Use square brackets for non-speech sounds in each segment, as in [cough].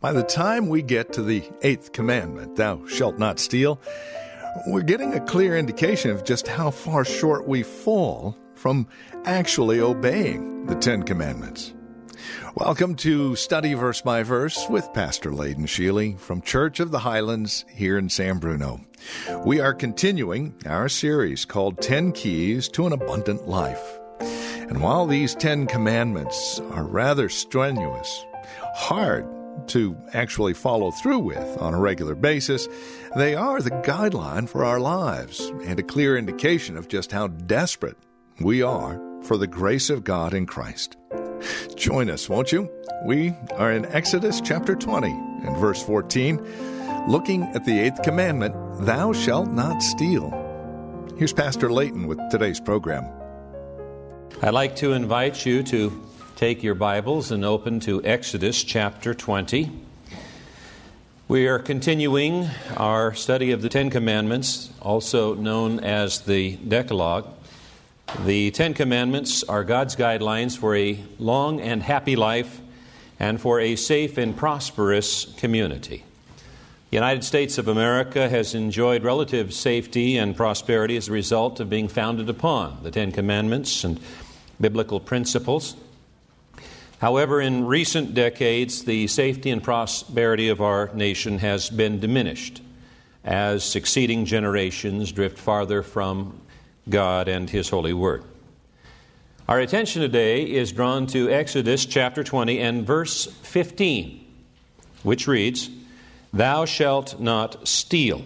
By the time we get to the eighth commandment, thou shalt not steal, we're getting a clear indication of just how far short we fall from actually obeying the Ten Commandments. Welcome to Study Verse by Verse with Pastor Layden Sheely from Church of the Highlands here in San Bruno. We are continuing our series called 10 Keys to an Abundant Life. And while these 10 commandments are rather strenuous, hard to actually follow through with on a regular basis, they are the guideline for our lives and a clear indication of just how desperate we are for the grace of God in Christ. Join us, won't you? We are in Exodus chapter 20 and verse 14, looking at the eighth commandment, Thou shalt not steal. Here's Pastor Layton with today's program. I'd like to invite you to take your Bibles and open to Exodus chapter 20. We are continuing our study of the Ten Commandments, also known as the Decalogue. The Ten Commandments are God's guidelines for a long and happy life and for a safe and prosperous community. The United States of America has enjoyed relative safety and prosperity as a result of being founded upon the Ten Commandments and biblical principles. However, in recent decades, the safety and prosperity of our nation has been diminished as succeeding generations drift farther from God and His holy word. Our attention today is drawn to Exodus chapter 20 and verse 15, which reads, Thou shalt not steal.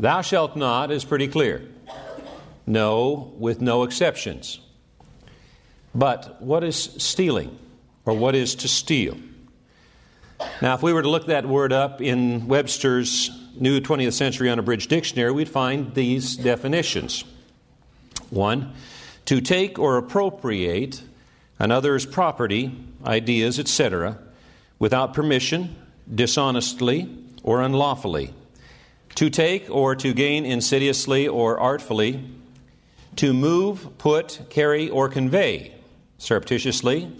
Thou shalt not is pretty clear. No, with no exceptions. But what is stealing? Or what is to steal? Now, if we were to look that word up in Webster's New 20th Century Unabridged Dictionary, we'd find these definitions. One, to take or appropriate another's property, ideas, etc., without permission, dishonestly, or unlawfully. To take or to gain insidiously or artfully. To move, put, carry, or convey surreptitiously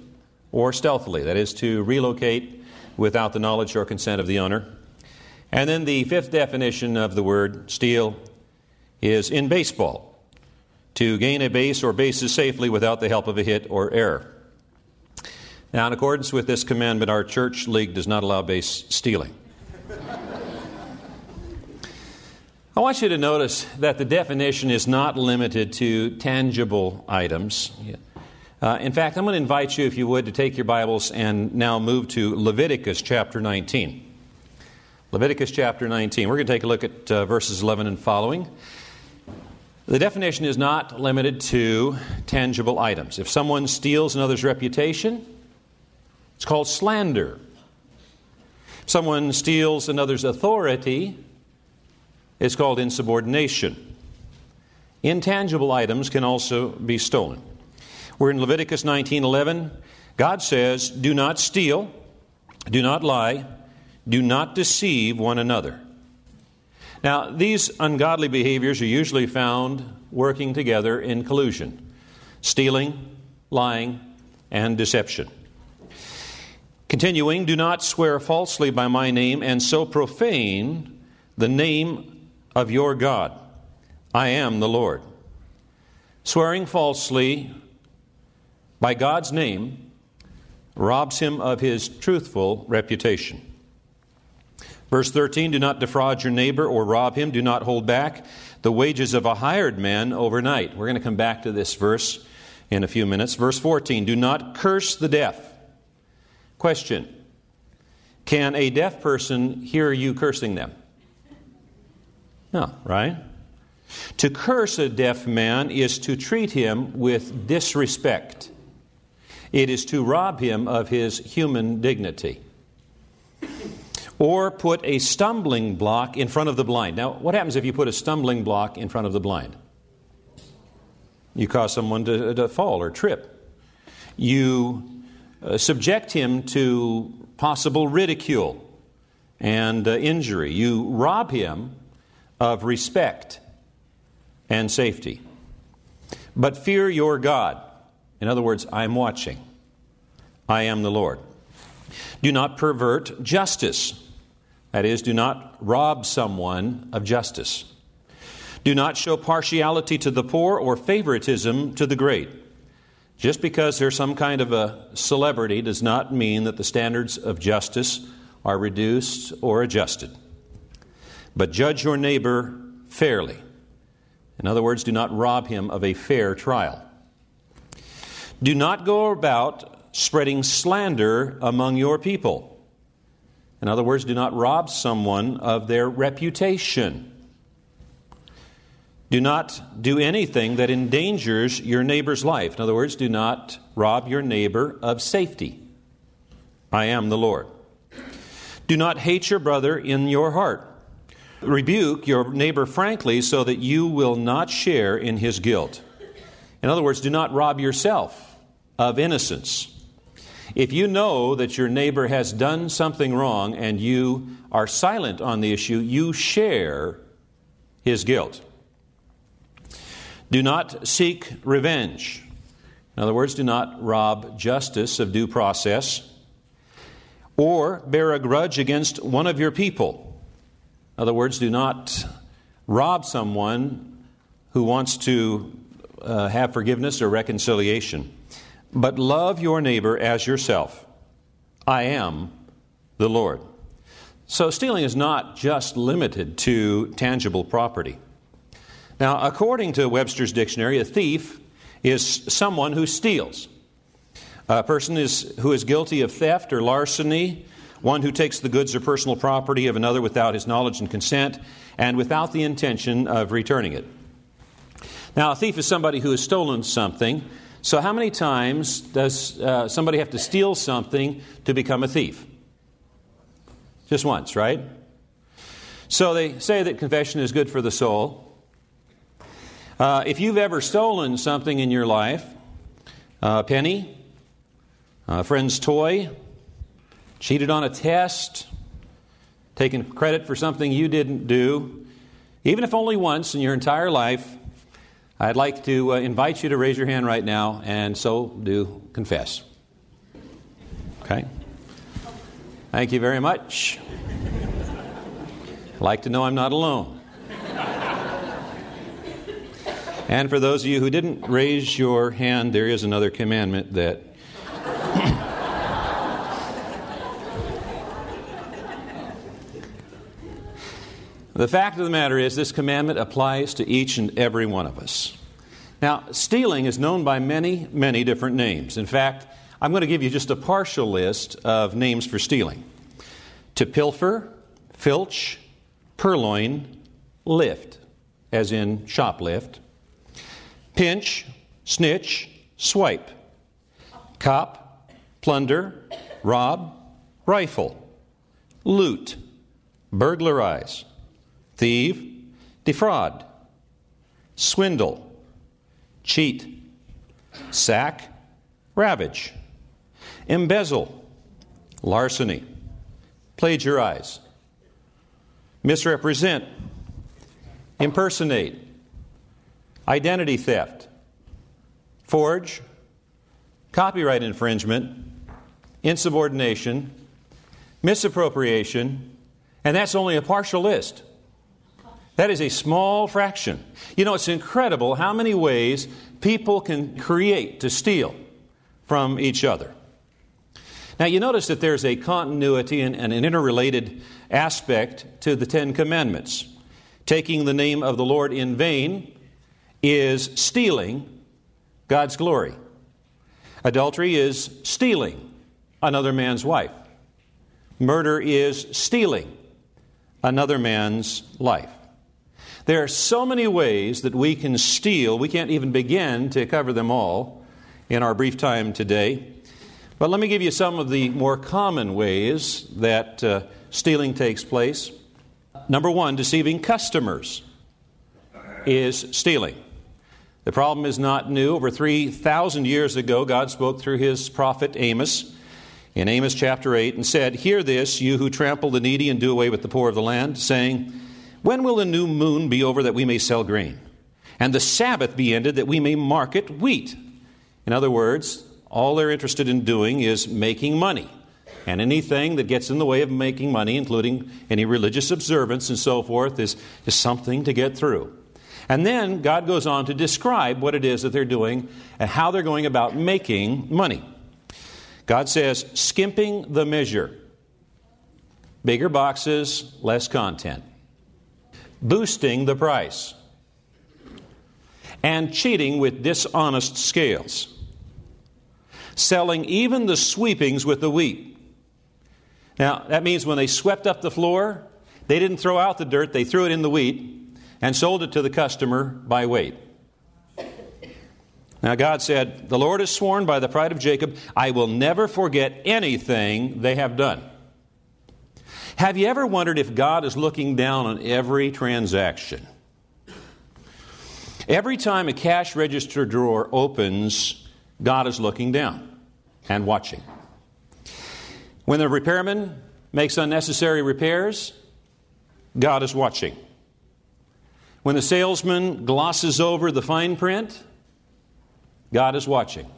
or stealthily, that is, to relocate without the knowledge or consent of the owner. And then the fifth definition of the word steal is in baseball to gain a base or bases safely without the help of a hit or error. Now, in accordance with this commandment, our church league does not allow base stealing. [laughs] I want you to notice that the definition is not limited to tangible items. Uh, in fact, I'm going to invite you, if you would, to take your Bibles and now move to Leviticus chapter 19. Leviticus chapter 19. We're going to take a look at uh, verses 11 and following. The definition is not limited to tangible items. If someone steals another's reputation, it's called slander. If someone steals another's authority, it's called insubordination. Intangible items can also be stolen. We're in Leviticus 19:11. God says, "Do not steal, do not lie, do not deceive one another." Now, these ungodly behaviors are usually found working together in collusion stealing, lying, and deception. Continuing, do not swear falsely by my name and so profane the name of your God. I am the Lord. Swearing falsely by God's name robs him of his truthful reputation. Verse 13 Do not defraud your neighbor or rob him. Do not hold back the wages of a hired man overnight. We're going to come back to this verse in a few minutes. Verse 14 Do not curse the deaf. Question Can a deaf person hear you cursing them? No, right? To curse a deaf man is to treat him with disrespect. It is to rob him of his human dignity. or put a stumbling block in front of the blind. Now, what happens if you put a stumbling block in front of the blind? You cause someone to, to fall or trip. You uh, subject him to possible ridicule and uh, injury. You rob him of respect and safety. But fear your God. In other words, I am watching. I am the Lord. Do not pervert justice. That is, do not rob someone of justice. Do not show partiality to the poor or favoritism to the great. Just because there's some kind of a celebrity does not mean that the standards of justice are reduced or adjusted. But judge your neighbor fairly. In other words, do not rob him of a fair trial. Do not go about spreading slander among your people. In other words, do not rob someone of their reputation. Do not do anything that endangers your neighbor's life. In other words, do not rob your neighbor of safety. I am the Lord. Do not hate your brother in your heart. Rebuke your neighbor frankly so that you will not share in his guilt. In other words, do not rob yourself of innocence. If you know that your neighbor has done something wrong and you are silent on the issue, you share his guilt. Do not seek revenge. In other words, do not rob justice of due process or bear a grudge against one of your people. In other words, do not rob someone who wants to uh, have forgiveness or reconciliation. But love your neighbor as yourself. I am the Lord. So, stealing is not just limited to tangible property. Now, according to Webster's dictionary, a thief is someone who steals. A person is, who is guilty of theft or larceny, one who takes the goods or personal property of another without his knowledge and consent, and without the intention of returning it. Now, a thief is somebody who has stolen something. So, how many times does uh, somebody have to steal something to become a thief? Just once, right? So, they say that confession is good for the soul. Uh, if you've ever stolen something in your life, a penny, a friend's toy, cheated on a test, taken credit for something you didn't do, even if only once in your entire life, I'd like to uh, invite you to raise your hand right now and so do confess. Okay? Thank you very much. I'd like to know I'm not alone. And for those of you who didn't raise your hand, there is another commandment that. The fact of the matter is, this commandment applies to each and every one of us. Now, stealing is known by many, many different names. In fact, I'm going to give you just a partial list of names for stealing. To pilfer, filch, purloin, lift, as in shoplift, pinch, snitch, swipe, cop, plunder, rob, rifle, loot, burglarize, thieve, defraud, swindle, cheat, sack, ravage, embezzle, larceny, plagiarize, misrepresent, impersonate, identity theft, forge, copyright infringement, insubordination, misappropriation, and that's only a partial list. That is a small fraction. You know, it's incredible how many ways people can create to steal from each other. Now, you notice that there's a continuity and, an interrelated aspect to the Ten Commandments. Taking the name of the Lord in vain is stealing God's glory. Adultery is stealing another man's wife. Murder is stealing another man's life. There are so many ways that we can steal. We can't even begin to cover them all in our brief time today. But let me give you some of the more common ways that uh, stealing takes place. Number one, deceiving customers is stealing. The problem is not new. Over 3,000 years ago, God spoke through his prophet Amos in Amos chapter 8 and said, Hear this, you who trample the needy and do away with the poor of the land, saying, When will the new moon be over that we may sell grain? And the Sabbath be ended that we may market wheat? In other words, all they're interested in doing is making money. And anything that gets in the way of making money, including any religious observance and so forth, is, is something to get through. And then God goes on to describe what it is that they're doing and how they're going about making money. God says, skimping the measure. Bigger boxes, less content. Boosting the price. And cheating with dishonest scales. Selling even the sweepings with the wheat. Now, that means when they swept up the floor, they didn't throw out the dirt, they threw it in the wheat and sold it to the customer by weight. Now, God said, The Lord has sworn by the pride of Jacob, I will never forget anything they have done. Have you ever wondered if God is looking down on every transaction? Every time a cash register drawer opens, God is looking down and watching. When the repairman makes unnecessary repairs, God is watching. When the salesman glosses over the fine print, God is watching.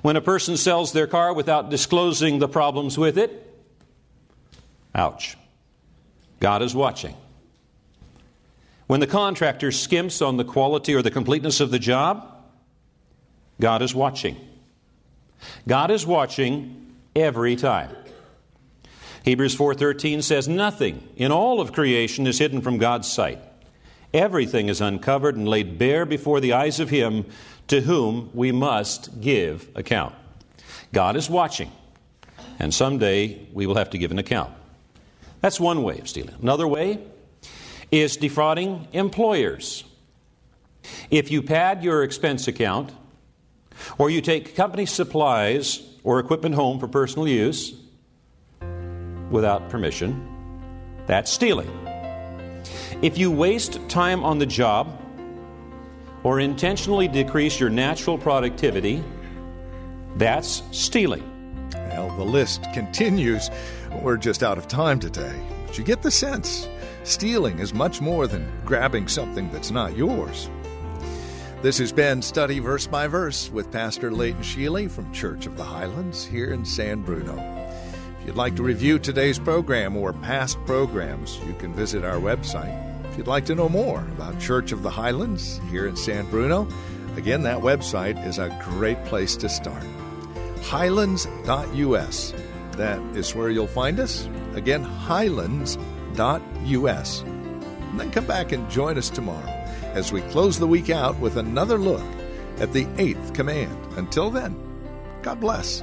When a person sells their car without disclosing the problems with it, ouch. God is watching. When the contractor skimps on the quality or the completeness of the job, God is watching. God is watching every time. Hebrews 4:13 says nothing in all of creation is hidden from God's sight. Everything is uncovered and laid bare before the eyes of him to whom we must give account. God is watching, and someday we will have to give an account. That's one way of stealing. Another way is defrauding employers. If you pad your expense account, or you take company supplies or equipment home for personal use without permission, that's stealing. If you waste time on the job, or intentionally decrease your natural productivity, that's stealing. Well, the list continues. We're just out of time today. But you get the sense. Stealing is much more than grabbing something that's not yours. This has been Study Verse by Verse with Pastor Leighton Sheely from Church of the Highlands here in San Bruno. If you'd like to review today's program or past programs, you can visit our website, if you'd like to know more about Church of the Highlands here in San Bruno, again, that website is a great place to start. Highlands.us. That is where you'll find us. Again, highlands.us. And then come back and join us tomorrow as we close the week out with another look at the eighth command. Until then, God bless.